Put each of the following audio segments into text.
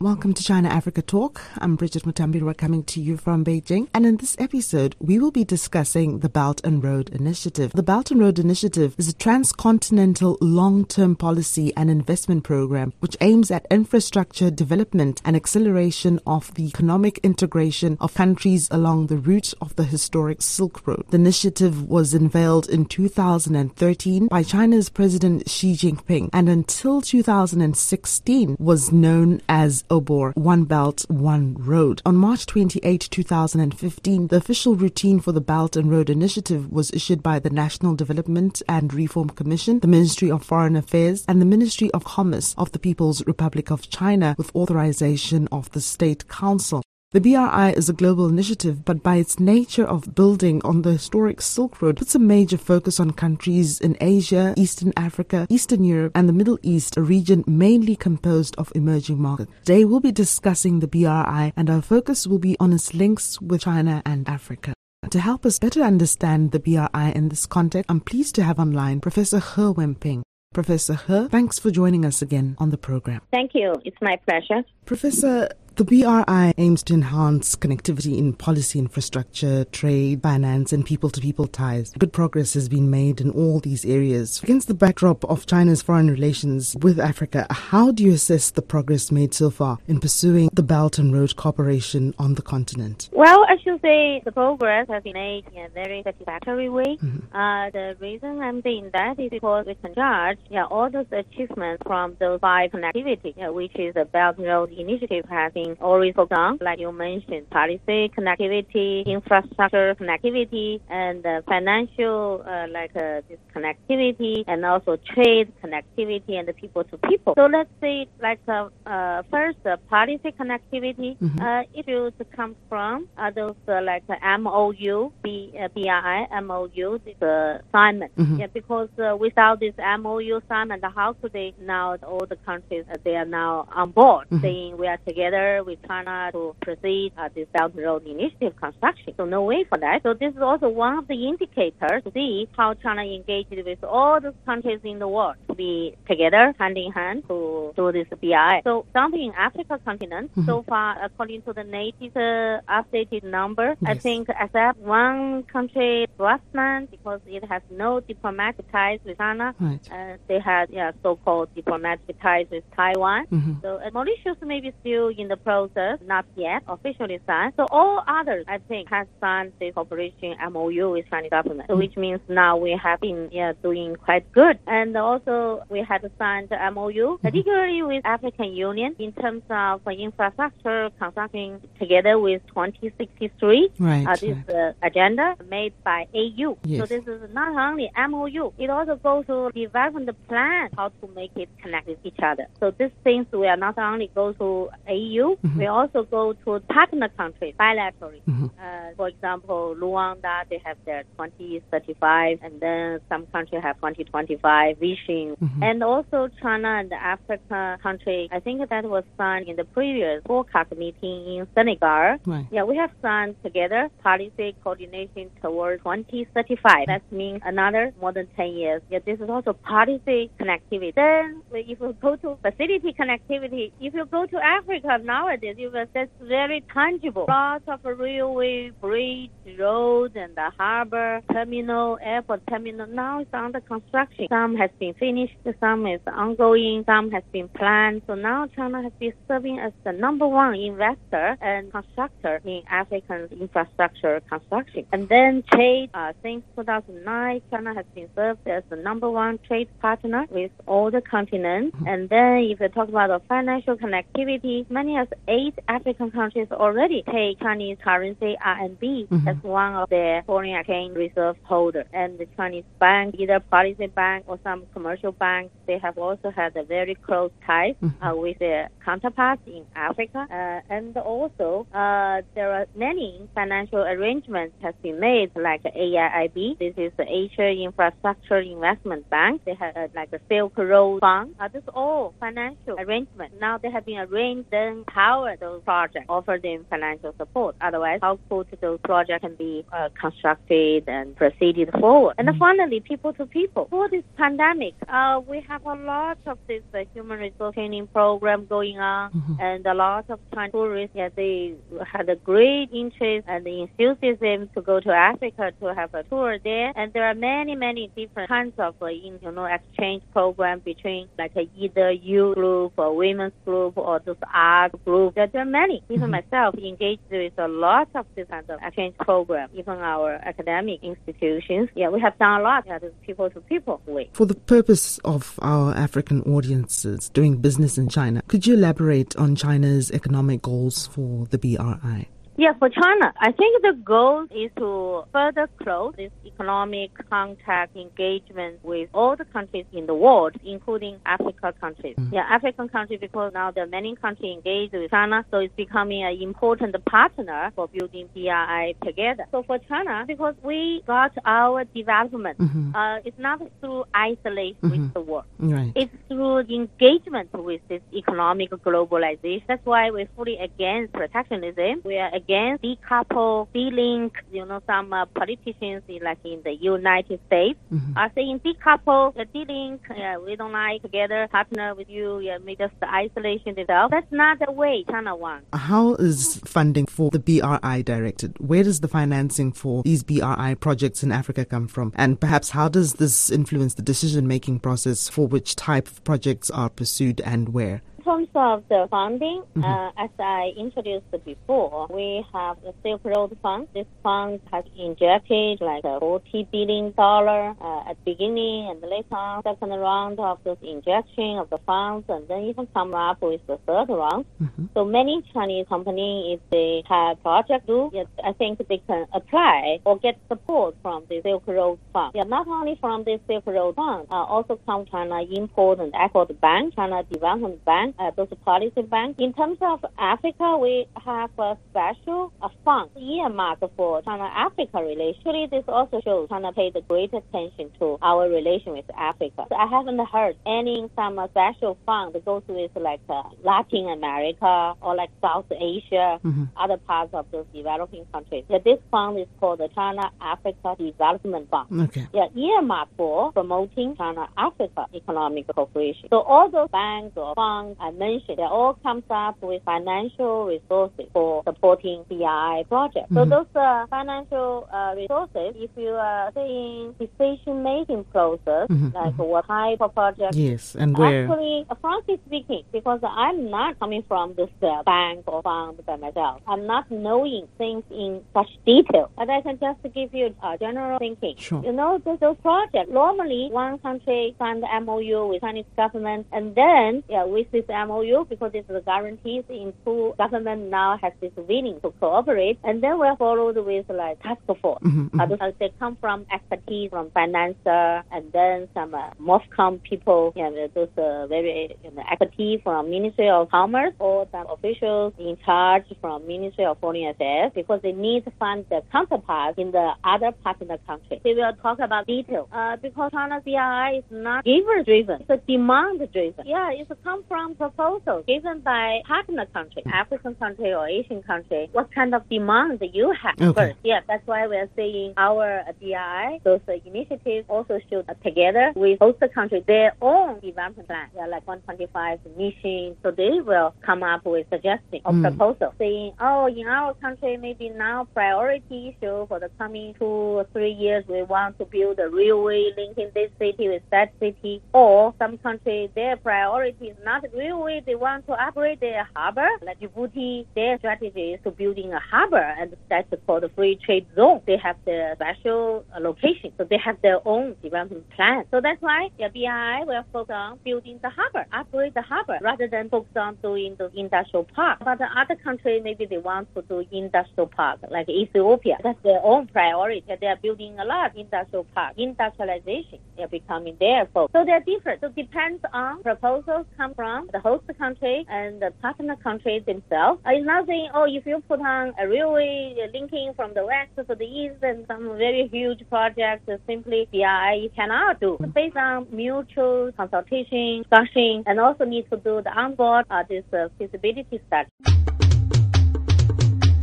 Welcome to China Africa Talk. I'm Bridget Mutambirwa coming to you from Beijing. And in this episode, we will be discussing the Belt and Road Initiative. The Belt and Road Initiative is a transcontinental long-term policy and investment program which aims at infrastructure development and acceleration of the economic integration of countries along the route of the historic Silk Road. The initiative was unveiled in 2013 by China's President Xi Jinping and until 2016 was known as OBOR, One Belt, One Road. On March 28, 2015, the official routine for the Belt and Road Initiative was issued by the National Development and Reform Commission, the Ministry of Foreign Affairs, and the Ministry of Commerce of the People's Republic of China with authorization of the State Council. The BRI is a global initiative, but by its nature of building on the historic Silk Road, puts a major focus on countries in Asia, Eastern Africa, Eastern Europe, and the Middle East, a region mainly composed of emerging markets. Today we'll be discussing the BRI, and our focus will be on its links with China and Africa. To help us better understand the BRI in this context, I'm pleased to have online Professor He Wenping. Professor He, thanks for joining us again on the program. Thank you. It's my pleasure. Professor, the BRI aims to enhance connectivity in policy infrastructure, trade, finance, and people to people ties. Good progress has been made in all these areas. Against the backdrop of China's foreign relations with Africa, how do you assess the progress made so far in pursuing the Belt and Road cooperation on the continent? Well, I should say the progress has been made in a very satisfactory way. Uh, the reason I'm saying that is because we can judge yeah, all those achievements from those five connectivity, yeah, which is the Belt and Road Initiative has been always focused on, like you mentioned, policy connectivity, infrastructure connectivity, and uh, financial uh, like uh, this connectivity, and also trade connectivity and the people to people. So let's say like uh, uh, first uh, policy connectivity. Uh, it will come from uh, those uh, like MOU, B, uh, BRI, MOU, this uh, assignment. Yeah, because uh, without this MOU assignment, how could they now all the countries they are now on board, saying we are together with China to proceed uh, this Belt Road Initiative construction. So no way for that. So this is also one of the indicators to see how China engaged with all the countries in the world to be together, hand in hand to do this BI. So something in Africa continent, so far according to the latest uh, updated number, I think except one country, Swaziland, because it has no diplomatic ties with China, Right. uh, they had yeah, so-called diplomatic ties with Taiwan. Mhm. So uh, Mauritius may be still in the process, not yet officially signed. So all others, I think, have signed the cooperation MOU with Chinese government, so which means now we have been yeah, doing quite good. And also we had signed the MOU, particularly with African Union in terms of infrastructure construction together with 2063. Right, Uh, this uh, agenda made by AU. Yes. So this is not only MOU, it also goes to develop the plan how to make it connect with each other. So these things we are not only go to AU, Mm-hmm. we also go to partner countries bilaterally. Mm-hmm. Uh, for example, Rwanda, they have their 2035, and then some countries have 2025 vision. Mm-hmm. And also China and Africa country, I think that was signed in the previous FOCAC meeting in Senegal. Right. Yeah, we have signed together policy coordination towards 2035. That means another more than 10 years. Yeah, this is also policy connectivity. Then if you go to facility connectivity, if you go to Africa nowadays, you will that's very tangible. Lots of railway, bridge, road, and the harbor, terminal, airport terminal. Now it's under construction. Some has been finished, some is ongoing, some has been planned. So now China has been serving as the number one investor and constructor in African infrastructure construction. And then trade, uh, since 2009, China has been served as the number one trade partner with all the continents. And then if you talk about the financial connectivity, many as eight African countries already take Chinese currency RMB as one of their foreign exchange reserve holders. And the Chinese bank, either policy bank or some commercial banks, they have also had a very close ties uh, with their counterparts in Africa. Uh, and also, uh, there are many financial arrangements has been made, like AIIB. This is the Asia Infrastructure Investment Bank. They have uh, like a Silk Road Fund. Uh, this is all financial arrangements. Now they have been arranged and power those projects, offer them financial support. Otherwise, how could those projects can be uh, constructed and proceeded forward? And then finally, people to people. For this pandemic, uh, we have a lot of this uh, human resource training program going on, and a lot of Chinese tourists, yeah, they had a great interest and enthusiasm to go to Africa to have a tour there. And there are many, many different kinds of, uh, you know, exchange program between like either youth group or women's group or those art group. There, are many. Even mm-hmm. myself engaged with a lot of this kind of exchange program. Even our academic institutions, yeah, we have done a lot. Yeah, this people to people way. For the purpose of our African audiences doing business in China, could you elaborate on China's economic goals for the BRI? Yeah, for China, I think the goal is to further close this economic contact engagement with all the countries in the world, including Africa countries. Mm. Yeah, African countries because now there are many countries engaged with China, so it's becoming an important partner for building BRI together. So for China, because we got our development, mm-hmm. uh, it's not through isolation with mm-hmm. the world. Right. It's through engagement with this economic globalization. That's why we're fully against protectionism. We are against decouple, de-link. You know, some uh, politicians, in- like in the United States, are saying decouple, uh, de-link. Yeah, we don't like together, partner with you. Yeah, just isolation itself. That's not the way China wants. How is funding for the BRI directed? Where does the financing for these BRI projects in Africa come from? And perhaps how does this influence the decision making process for which type of projects are pursued and where? In terms of the funding, uh, as I introduced before, we have the Silk Road Fund. This fund has injected like a $40 billion uh, at beginning and later on, second round of this injection of the funds, and then even come up with the third round. So many Chinese companies, if they have project do, yes, I think they can apply or get support from the Silk Road Fund. Yeah, not only from the Silk Road Fund, uh, also come China Import and Export Bank, China Development Bank, uh, those policy banks. In terms of Africa, we have a special uh, fund earmarked for China-Africa relations. Actually, this also shows China paid great attention to our relation with Africa. I haven't heard any some special fund that goes with like uh, Latin America or like South Asia, other parts of those developing countries. Yeah, this fund is called the China-Africa Development Fund. Okay. Yeah, earmarked for promoting China-Africa economic cooperation. So all those banks or funds I mentioned, they all comes up with financial resources for supporting BRI projects. So those uh, financial uh, resources, if you are saying decision-making process, like what type of project Yes, and where? Actually, frankly speaking, because I'm not coming from this uh, bank or fund by myself, I'm not knowing things in such detail. But I can just give you a general thinking. Sure. You know, those, those projects, normally one country signed MOU with Chinese government, and then, yeah, with this MOU, because it's the guarantees in two government now has this willing to cooperate, and then we're followed with like task force. Uh, those, uh, they come from expertise from finance, uh, and then some uh, MOFCOM people, you know, those uh, very you know, expertise from Ministry of Commerce or some officials in charge from Ministry of Foreign Affairs because they need to find their counterparts in the other partner country. They will talk about detail uh, because China's BRI is not giver driven, it's a demand driven. Yeah, it's come from proposals given by partner country, African country or Asian country. What kind of demand you have Okay. first? Yeah, that's why we're saying our BRI, those initiatives also should uh, together with host country their own development plan. Yeah, like 125 mission. So they will come up with suggestions or proposals saying, oh, in our country, maybe now priority issue for the coming two or three years, we want to build a railway linking this city with that city. Or some country, their priority is not railway, they want to upgrade their harbor. Like Djibouti, their strategy is to building a harbor, and that's called a free trade zone. They have their special uh, location, so they have their own development plan. So that's why the BI will focus on building the harbor, upgrade the harbor, rather than focus on doing the industrial park. But the other country, maybe they want to do industrial park, like Ethiopia. That's their own priority. They are building a lot industrial park. Industrialization is becoming their focus. So they're different. So it depends on proposals come from the host country and the partner country themselves. It's not saying, oh, if you put on a railway linking from the west to the east and some very huge project, uh, simply BRI you cannot do. It's based on mutual consultation, discussion, and also need to do the onboard uh, this uh, feasibility study.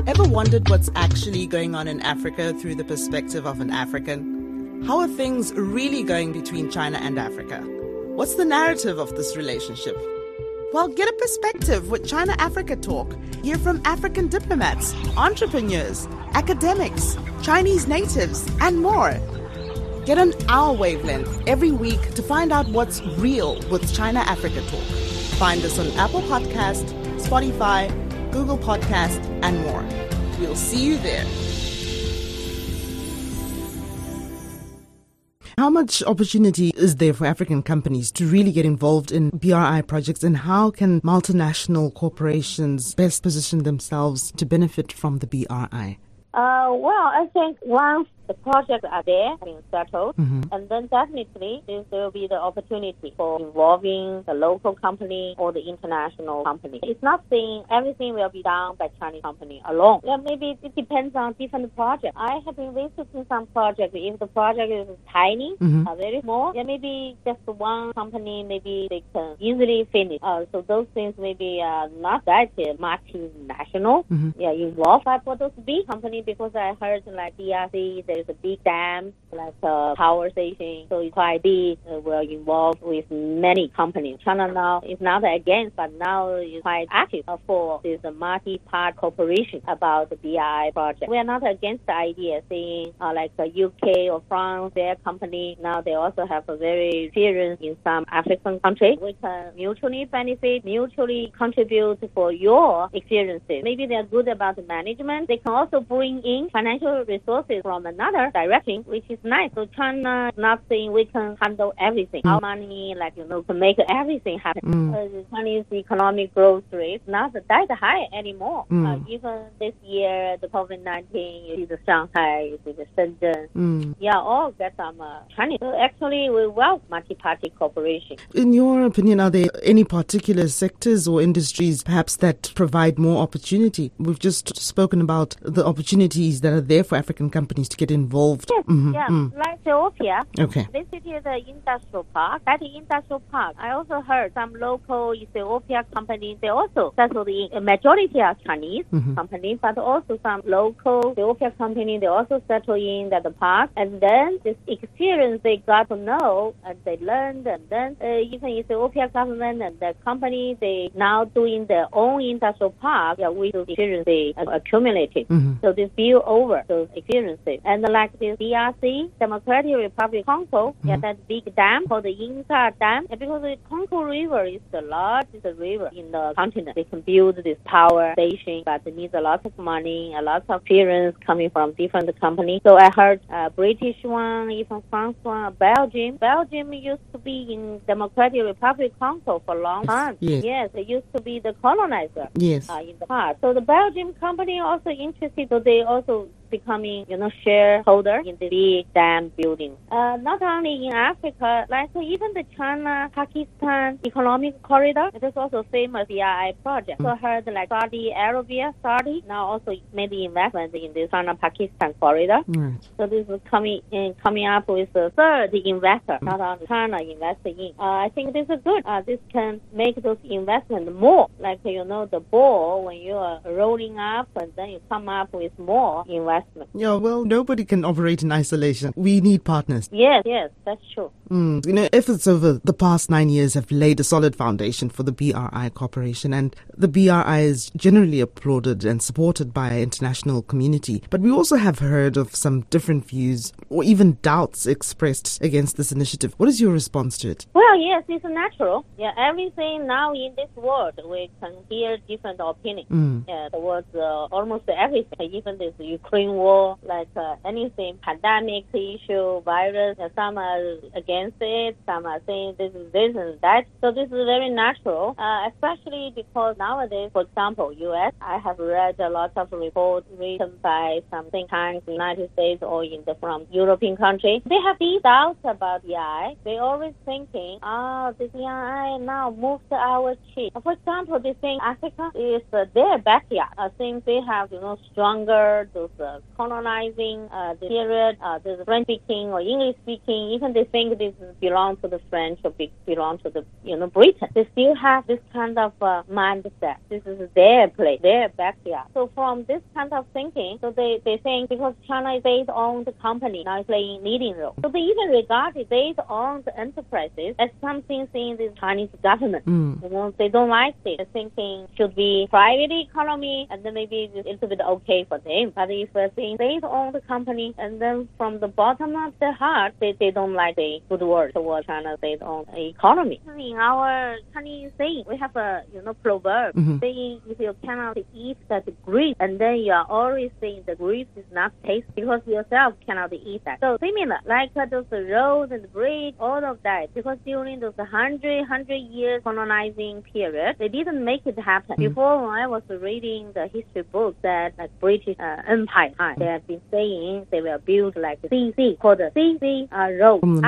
Ever wondered what's actually going on in Africa through the perspective of an African? How are things really going between China and Africa? What's the narrative of this relationship? Well, get a perspective with China Africa Talk. Hear from African diplomats, entrepreneurs, academics, Chinese natives, and more. Get on our wavelength every week to find out what's real with China Africa Talk. Find us on Apple Podcast, Spotify, Google Podcast, and more. We'll see you there. How much opportunity is there for African companies to really get involved in BRI projects, and how can multinational corporations best position themselves to benefit from the BRI? Uh, well, I think once the projects are there, being settled, Mhm. and then definitely there will be the opportunity for involving the local company or the international company. It's not saying everything will be done by Chinese company alone. Yeah, maybe it depends on different projects. I have been visiting some projects. If the project is tiny, Mhm. uh, very small, yeah, maybe just one company, maybe they can easily finish. Uh, so those things maybe uh, not that uh, multinational, Mhm. yeah, involved. But for those big companies, because I heard like DRC, there's a big dam, like a power station, so it's quite big. Uh, we're involved with many companies. China now is not against, but now is quite active for this multi-part cooperation about the BI project. We are not against the idea, saying uh, like the UK or France, their company now they also have a very experience in some African countries. We can mutually benefit, mutually contribute for your experiences. Maybe they're good about the management. They can also bring in financial resources from another direction, which is nice. So China is not saying we can handle everything. Our money, like, you know, can make everything happen. Mm. Uh, the Chinese economic growth rate is not that high anymore. Mm. Uh, even this year, the COVID-19, you see the Shanghai, you see the Shenzhen, Mm. yeah, all get some uh, Chinese. So actually, we welcome multi-party cooperation. In your opinion, are there any particular sectors or industries perhaps that provide more opportunity? We've just spoken about the opportunities that are there for African companies to get involved. Yes, Mhm, yeah, mm. like Ethiopia, Okay. visited the industrial park. At the industrial park, I also heard some local Ethiopia companies, they also settled in. A majority are Chinese Mhm. companies, but also some local Ethiopia companies, they also settle in at the park. And then this experience they got to know and they learned. And then uh, even Ethiopia government and the company, they now doing their own industrial park yeah, with the experience they accumulated. Mhm. So this build over those experiences. And like this DRC, Democratic Republic Congo, yeah, that big dam called the Inga Dam, and because the Congo River is the largest river in the continent. They can build this power station, but it needs a lot of money, a lot of experience coming from different companies. So I heard uh, British one, even France one, Belgium. Belgium used to be in Democratic Republic Congo for a long time. Yes. yes they used to be the colonizer Yes. uh, in the past. So the Belgium company also interested, so they also becoming, you know, shareholder in the big dam building. Uh, not only in Africa, like even the China-Pakistan economic corridor, it is also famous BRI project. So I heard like Saudi Arabia, Saudi now also made the investment in the China-Pakistan corridor. Right. So this is coming in, coming up with the third investor, not only China investing in. Uh, I think this is good. Uh, this can make those investments more. Like you know, the ball when you are rolling up, and then you come up with more investment. Yeah, well, nobody can operate in isolation. We need partners. Yes, yes, that's true. Mm. You know, efforts over the past nine years have laid a solid foundation for the BRI Corporation, and the BRI is generally applauded and supported by our international community. But we also have heard of some different views or even doubts expressed against this initiative. What is your response to it? Well, yes, it's natural. Yeah, everything now in this world, we can hear different opinions. Mm. Yeah, towards uh, almost everything, even this Ukraine war, like uh, anything, pandemic issue, virus, some are against against it. Some are saying this is this and that. So this is very natural, uh, especially because nowadays, for example, U.S. I have read a lot of reports written by some think tanks, in United States or in the from European countries. They have these doubts about AI. They always thinking, oh, this AI now moves to our cheek. For example, they think Africa is uh, their backyard. I think they have, you know, stronger those uh, colonizing uh, the period, uh, the French speaking or English speaking. Even they think this belongs to the French or be- belong to the, you know, Britain. They still have this kind of uh, mindset. This is their place, their backyard. So from this kind of thinking, so they, they think because China is based on the company now playing leading role. So they even regard it based on the enterprises as something in the Chinese government. Mm. You know, they don't like it. They're thinking should be private economy and then maybe it's a little bit okay for them. But if thing based on the company and then from the bottom of their heart they, they don't like the good word towards China based on economy. In our Chinese saying we have a you know proverb Mhm. saying if you cannot eat that grape and then you are always saying the grape is not tasty because yourself cannot eat that. So similar, like uh, those roads and bridge, all of that, because during those hundred, hundred years colonizing period, they didn't make it happen. Before when I was reading the history book that like British uh, Empire they have been saying they will build like CC called the CC uh, road, From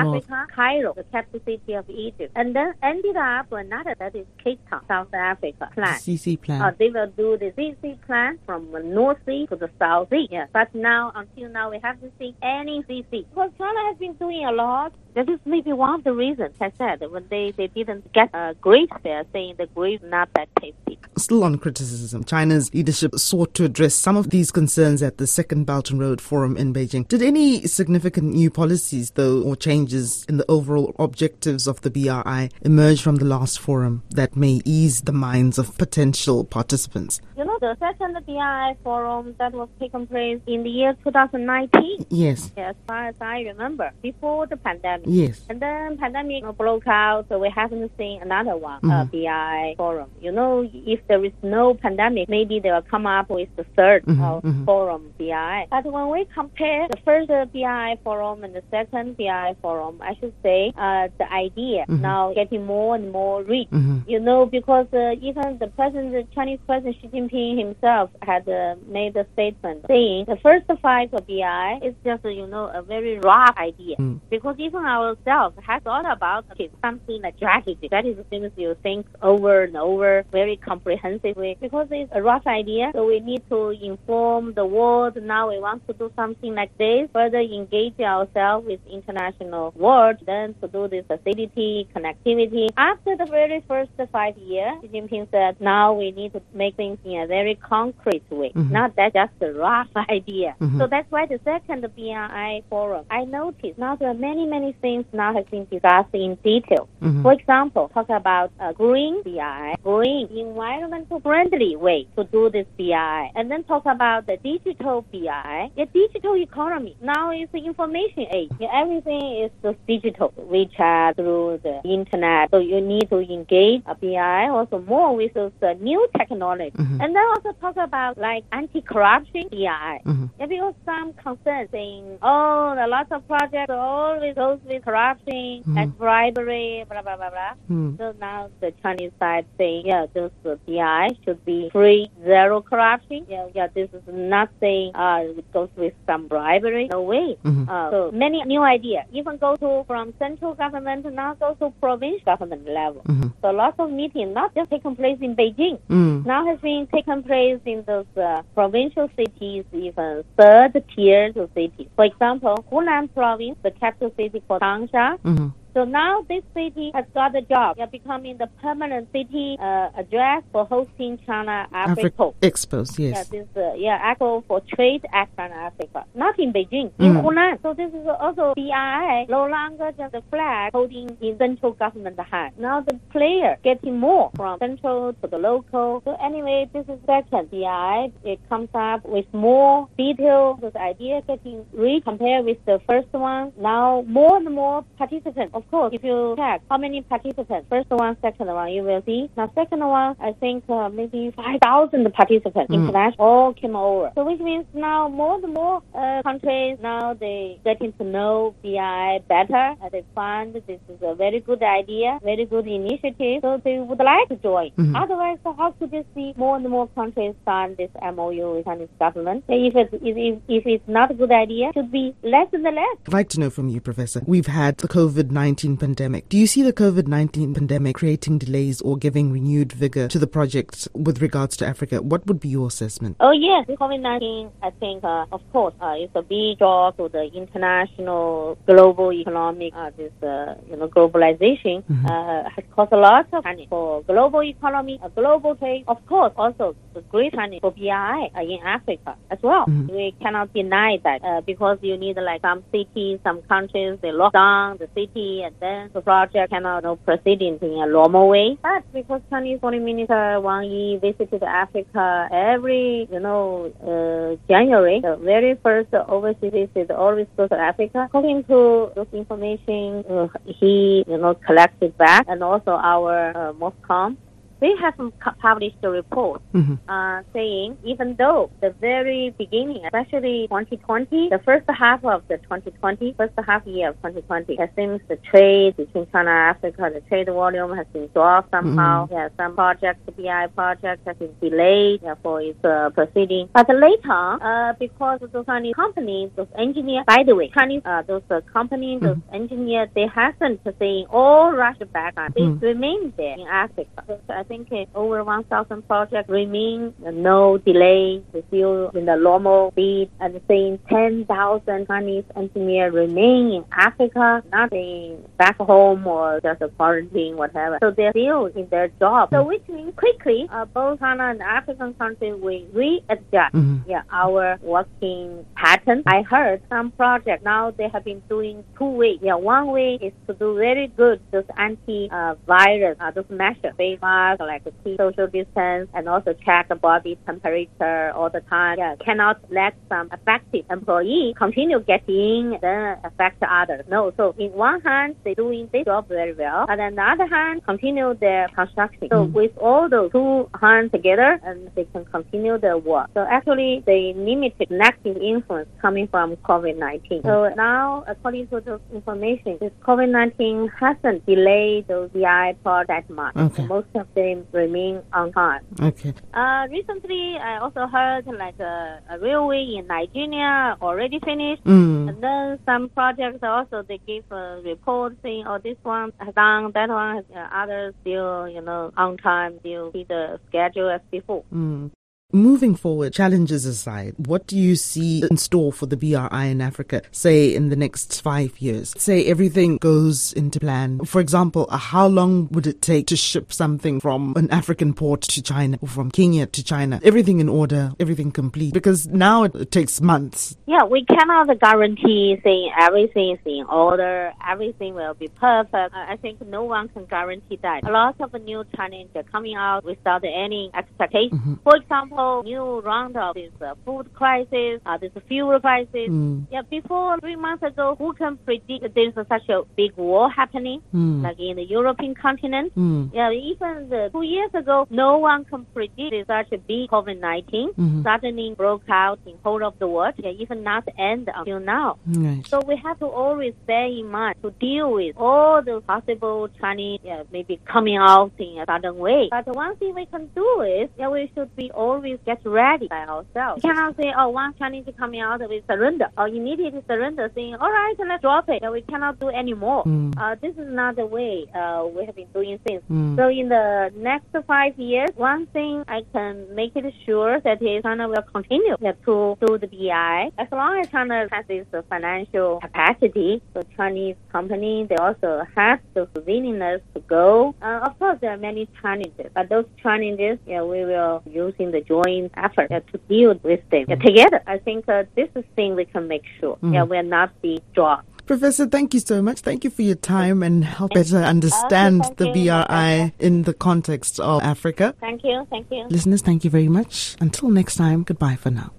Cairo, the capital city of Egypt, and then ended up another that is Cape Town, South Africa plan. CC plan. Uh, they will do the CC plan from the North Sea to the South Sea. Yeah. But now, until now, we haven't seen any CC. Because China has been doing a lot. That is maybe one of the reasons, I said, when they, they didn't get a grapes there, saying the grapes not that tasty. Still on criticism, China's leadership sought to address some of these concerns at the Second Belt and Road Forum in Beijing. Did any significant new policies, though, or changes in the overall objectives of the BRI emerge from the last forum that may ease the minds of potential participants? You know, the second BRI forum that was taken place in the year 2019, Yes, as far as I remember, before the pandemic. yes. And then pandemic broke out, so we haven't seen another one, uh, Mhm. BI forum. You know, if there is no pandemic, maybe they will come up with the 3rd Mhm, uh, mhm. forum BI. But when we compare the first uh, BI forum and the second BI forum, I should say uh, the idea Mhm. now getting more and more rich. hmm You know, because uh, even the president, the Chinese President Xi Jinping himself had uh, made a statement saying the first five of BI is just, you know, a very rough idea. Mm. Because even ourselves have thought about okay, something like strategy. That is things you think over and over very comprehensively. Because it's a rough idea, so we need to inform the world. Now we want to do something like this, further engage ourselves with international world, then to do this facility, connectivity. After the very first five years, Xi Jinping said, now we need to make things in a very concrete way, Mhm. not that just a rough idea. Mhm. So that's why the second BRI forum, I noticed now there are many, many things now have been discussed in detail. Mhm. For example, talk about uh, green BI, green environmental friendly way to do this BI, and then talk about the digital BI, the digital economy. Now it's the information age. Everything is just digital. WeChat through the internet. So you need to engage a BI also more with those uh, new technology. Mhm. And then also talk about like anti-corruption BI. Mhm. There was some concern saying, oh, a lot of projects always goes with corruption Mhm. and bribery, blah, blah, blah, blah. Mm. So now the Chinese side saying, yeah, this uh, BI should be free, zero corruption. Yeah, yeah, this is not saying uh, it goes with some bribery. No way. Mhm. Uh, so many new ideas. Even go to from central government now go to provincial government level. Mhm. So lots of meetings not just taking place in Beijing Mm. now has been taken place in those uh, provincial cities, even third tier cities. For example, Hunan province, the capital city called Changsha. Mhm. So now this city has got a job. They're becoming the permanent city uh, address for hosting China Africa. Expos, Yeah, yes. this uh, yeah, Expo for Trade at China Africa. Not in Beijing, in Mm. Hunan. So this is also BRI, no longer just a flag holding in central government hand. Now the player getting more from central to the local. So anyway, this is second BRI. It comes up with more detail. This idea getting rich compared with the first one. Now more and more participants. Of course, if you check how many participants, first one, second one, you will see. Now, second one, I think uh, maybe 5,000 participants, international, all came over. So which means now more and more uh, countries, now they getting to know BI better. Uh, they find this is a very good idea, very good initiative, so they would like to join. Otherwise, how could you see more and more countries sign this MOU with Chinese government? If, it, if, if, if it's not a good idea, it should be less and less. I'd like to know from you, Professor. We've had the COVID 19 pandemic. Do you see the COVID 19 pandemic creating delays or giving renewed vigor to the project with regards to Africa? What would be your assessment? Oh yes, COVID nineteen. I think, uh, of course, uh, it's a big draw to the international global economic. Uh, this, uh, you know, globalization uh, has caused a lot of panic for global economy, uh, global trade. Of course, also the great panic for BRI uh, in Africa as well. We cannot deny that uh, because you need like some cities, some countries they lock down the city, and then the project cannot you know, proceed in a normal way. But because Chinese Foreign Minister Wang Yi visited Africa every, you know, uh, January, the very first overseas visit always goes to Africa. According to those information uh, he, you know, collected back, and also our uh, MOFCOM, we have pu- published a report uh, saying even though the very beginning, especially 2020, the first half of the 2020, first half year of 2020, it seems the trade between China and Africa, the trade volume has been dropped somehow. Yeah, some projects, the BI projects has been delayed for its uh, proceeding. But later, uh, because of those Chinese companies, those engineers, by the way, Chinese, uh, those uh, companies, those engineers, they haven't saying all rushed back. They remain there in Africa. So I think uh, over 1,000 projects remain, uh, no delay, still in the normal speed. At the same 10,000 Chinese engineers remain in Africa, not in back home or just a quarantine, whatever. So they're still in their job. So which means quickly, uh, both China and African countries will readjust yeah, our working pattern. I heard some projects now they have been doing two ways. Yeah, one way is to do very good those anti-virus, uh, those measures, face mask, like keep social distance, and also check the body temperature all the time. Yeah, cannot let some affected employee continue getting then affect others. No, so in one hand they doing their job very well, and on the other hand continue their construction. So mm. with all those two hands together, and they can continue their work. So actually, they limited negative influence coming from COVID-19. Mm. So now, according to the information, this COVID-19 hasn't delayed those BI projects much. Okay. Most of them remain on time. Okay. Uh, recently, I also heard like a, a railway in Nigeria already finished. Mm. And then some projects also they give a report saying, oh, this one has done, that one has, uh, others still, you know, on time, still see the schedule as before. Mm. Moving forward, challenges aside, what do you see in store for the BRI in Africa, say in the next five years? Say everything goes into plan. For example, uh, how long would it take to ship something from an African port to China or from Kenya to China? Everything in order, everything complete. Because now it, takes months. Yeah, we cannot guarantee saying everything is in order, everything will be perfect. I think no one can guarantee that. A lot of new challenges are coming out without any expectation. For example, new round of this uh, food crisis, uh, this fuel crisis. Yeah, before three months ago, who can predict there's such a big war happening, like in the European continent? Mm. Yeah, even the, two years ago, no one can predict such a big COVID-19 suddenly broke out in whole of the world. Yeah, even not end until now. Right. So we have to always bear in mind to deal with all the possible Chinese yeah, maybe coming out in a sudden way. But one thing we can do is yeah, we should be always get ready by ourselves. We cannot say, oh, one Chinese coming out, we surrender or immediately surrender, saying, all right, let's drop it. We cannot do anymore. Uh, this is not the way uh, we have been doing things. So in the next five years, one thing I can make it sure that China will continue to do the BI as long as China has this uh, financial capacity. the Chinese company they also have the willingness to go. Uh, of course, there are many challenges, but those challenges, yeah, we will using the joint effort yeah, to build with them yeah, together. I think uh, this is thing we can make sure. Yeah, are not be dropped. Professor, thank you so much. Thank you for your time and help better understand the. BRI in the context of Africa. Thank you. Thank you. Listeners, thank you very much. Until next time, goodbye for now.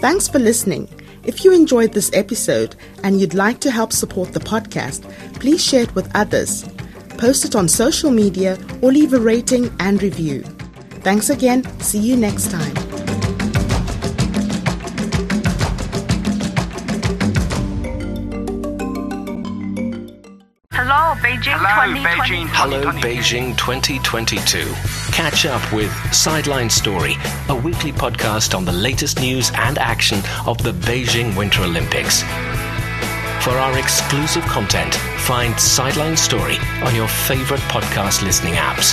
Thanks for listening. If you enjoyed this episode and you'd like to help support the podcast, please share it with others. Post it on social media or leave a rating and review. Thanks again. See you next time. Hello, Beijing Hello, 2022. Beijing Hello Beijing 2022. Catch up with Sideline Story, a weekly podcast on the latest news and action of the Beijing Winter Olympics. For our exclusive content, find Sideline Story on your favorite podcast listening apps.